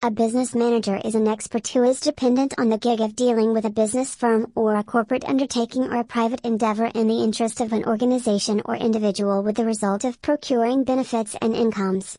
A business manager is an expert who is dependent on the gig of dealing with a business firm or a corporate undertaking or a private endeavor in the interest of an organization or individual with the result of procuring benefits and incomes.